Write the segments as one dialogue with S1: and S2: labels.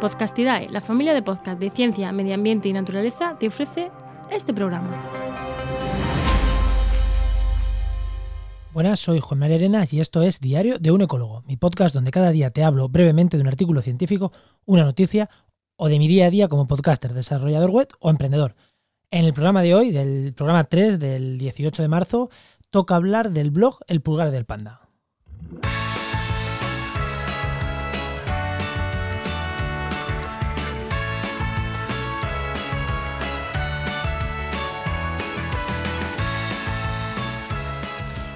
S1: Podcastidae, la familia de podcast de ciencia, medio ambiente y naturaleza, te ofrece este programa.
S2: Buenas, soy Juan María Arenas y esto es Diario de un Ecólogo, mi podcast donde cada día te hablo brevemente de un artículo científico, una noticia o de mi día a día como podcaster, desarrollador web o emprendedor. En el programa de hoy, del programa 3 del 18 de marzo, toca hablar del blog El Pulgar del Panda.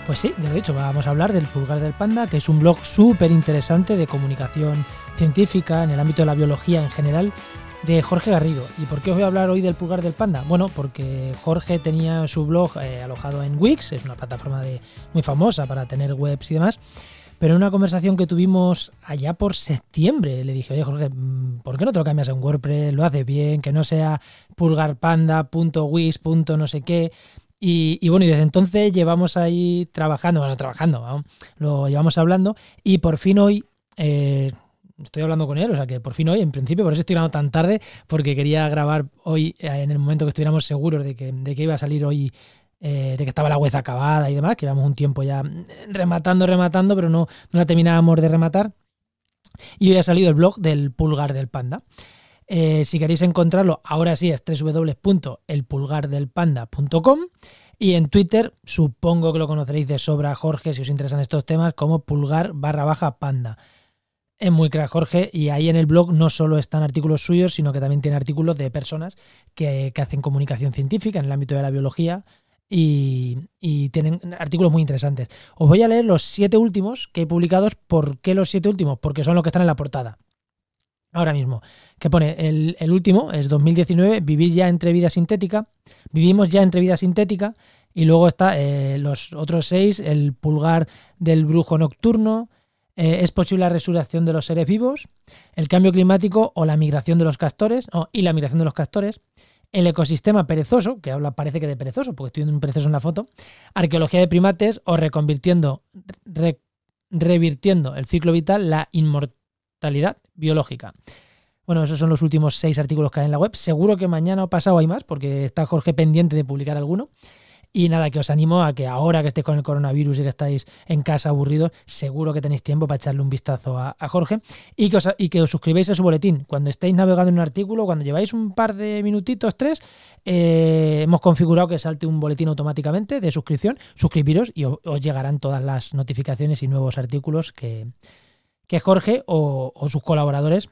S2: Pues sí, ya lo dicho, vamos a hablar del Pulgar del Panda, que es un blog súper interesante de comunicación científica en el ámbito de la biología en general de Jorge Garrido. ¿Y por qué os voy a hablar hoy del Pulgar del Panda? Bueno, porque Jorge tenía su blog eh, alojado en Wix, es una plataforma muy famosa para tener webs y demás. Pero en una conversación que tuvimos allá por septiembre, le dije, oye Jorge, mm, ¿por qué no te lo cambias en WordPress? Lo haces bien, que no sea pulgarpanda.wix. no sé qué. Y, bueno, y desde entonces llevamos ahí trabajando, bueno, trabajando, lo llevamos hablando y por fin hoy eh, estoy hablando con él, o sea que por fin hoy, en principio, por eso estoy grabando tan tarde, porque quería grabar hoy eh, en el momento que estuviéramos seguros de que, iba a salir hoy, eh, de que estaba la web acabada y demás, que llevamos un tiempo ya rematando, rematando, pero no, no la terminábamos de rematar. Y hoy ha salido el blog del pulgar del panda. Eh, si queréis encontrarlo, ahora sí es www.elpulgardelpanda.com y en Twitter supongo que lo conoceréis de sobra Jorge si os interesan estos temas como pulgar barra baja panda. Es muy crack Jorge y ahí en el blog no solo están artículos suyos, sino que también tiene artículos de personas que, hacen comunicación científica en el ámbito de la biología y, y, tienen artículos muy interesantes. Os voy a leer los siete últimos que he publicados. ¿Por qué los siete últimos? Porque son los que están en la portada ahora mismo, que pone el, último, es 2019, vivir ya entre vida sintética, vivimos ya entre vida sintética, y luego está eh, los otros seis, el pulgar del brujo nocturno, eh, es posible la resurrección de los seres vivos, el cambio climático o la migración de los castores, y la migración de los castores, el ecosistema perezoso, que habla parece que de perezoso, porque estoy viendo un perezoso en la foto, arqueología de primates o reconvirtiendo, revirtiendo el ciclo vital, la inmortalidad biológica. Bueno, esos son los últimos seis artículos que hay en la web. Seguro que mañana o pasado hay más, porque está Jorge pendiente de publicar alguno. Y nada, que os animo a que ahora que estéis con el coronavirus y que estáis en casa aburridos, seguro que tenéis tiempo para echarle un vistazo a, Jorge y que, os, y que os suscribáis a su boletín. Cuando estéis navegando en un artículo, cuando lleváis un par de minutitos, tres, eh, hemos configurado que salte un boletín automáticamente de suscripción. Suscribiros y os llegarán todas las notificaciones y nuevos artículos que, que Jorge o, sus colaboradores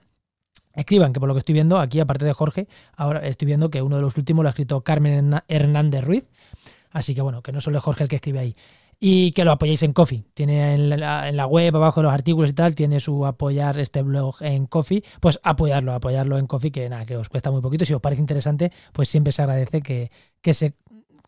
S2: escriban, que por lo que estoy viendo aquí, aparte de Jorge, ahora estoy viendo que uno de los últimos lo ha escrito Carmen Hernández Ruiz. Así que bueno, que no solo es Jorge el que escribe ahí. Y que lo apoyéis en Coffee. Tiene en la, web, abajo los artículos y tal, tiene su apoyar este blog en Coffee. Pues apoyarlo, apoyarlo en Coffee, que nada, que os cuesta muy poquito. Si os parece interesante, pues siempre se agradece que, que se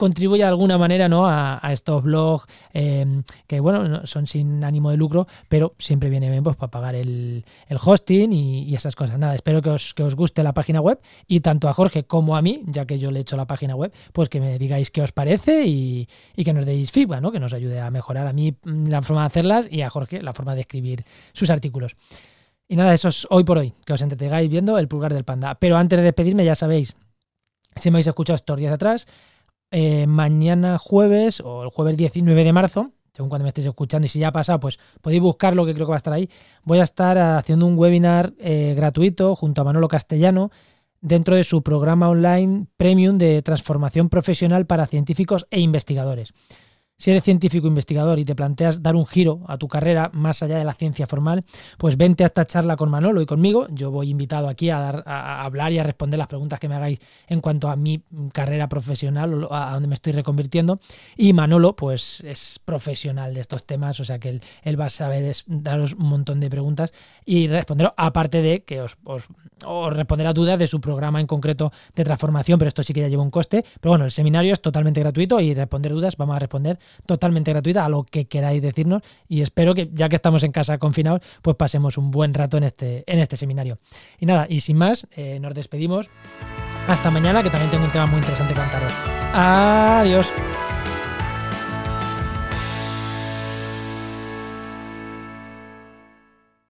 S2: contribuye de alguna manera ¿no? a, estos blogs em, que bueno son sin ánimo de lucro pero siempre viene bien pues, para pagar el, hosting y, esas cosas nada espero que os, que os guste la página web y tanto a Jorge como a mí ya que yo le he hecho la página web pues que me digáis qué os parece y, que nos deis feedback ¿no? que nos ayude a mejorar a mí mm, la forma de hacerlas y a Jorge la forma de escribir sus artículos y nada eso es hoy por hoy que os entretengáis viendo el pulgar del panda pero antes de despedirme ya sabéis si me habéis escuchado estos días atrás eh, mañana jueves o el jueves 19 de marzo, según cuando me estéis escuchando, y si ya ha pasado, pues podéis buscarlo, que creo que va a estar ahí. Voy a estar haciendo un webinar eh, gratuito junto a Manolo Castellano dentro de su programa online premium de transformación profesional para científicos e investigadores. Si eres científico investigador y te planteas dar un giro a tu carrera más allá de la ciencia formal, pues vente a esta charla con Manolo y conmigo. Yo voy invitado aquí a, dar, a hablar y a responder las preguntas que me hagáis en cuanto a mi carrera profesional o a donde me estoy reconvirtiendo. Y Manolo, pues es profesional de estos temas, o sea que él, va a saber daros un montón de preguntas y responderos, aparte de que os, os, os responderá dudas de su programa en concreto de transformación, pero esto sí que ya lleva un coste. Pero bueno, el seminario es totalmente gratuito y responder dudas vamos a responder totalmente gratuita a lo que queráis decirnos y espero que ya que estamos en casa confinados, pues pasemos un buen rato en este, en este seminario. Y nada, y sin más, eh, nos despedimos. Hasta mañana, que también tengo un tema muy interesante que contaros. Adiós.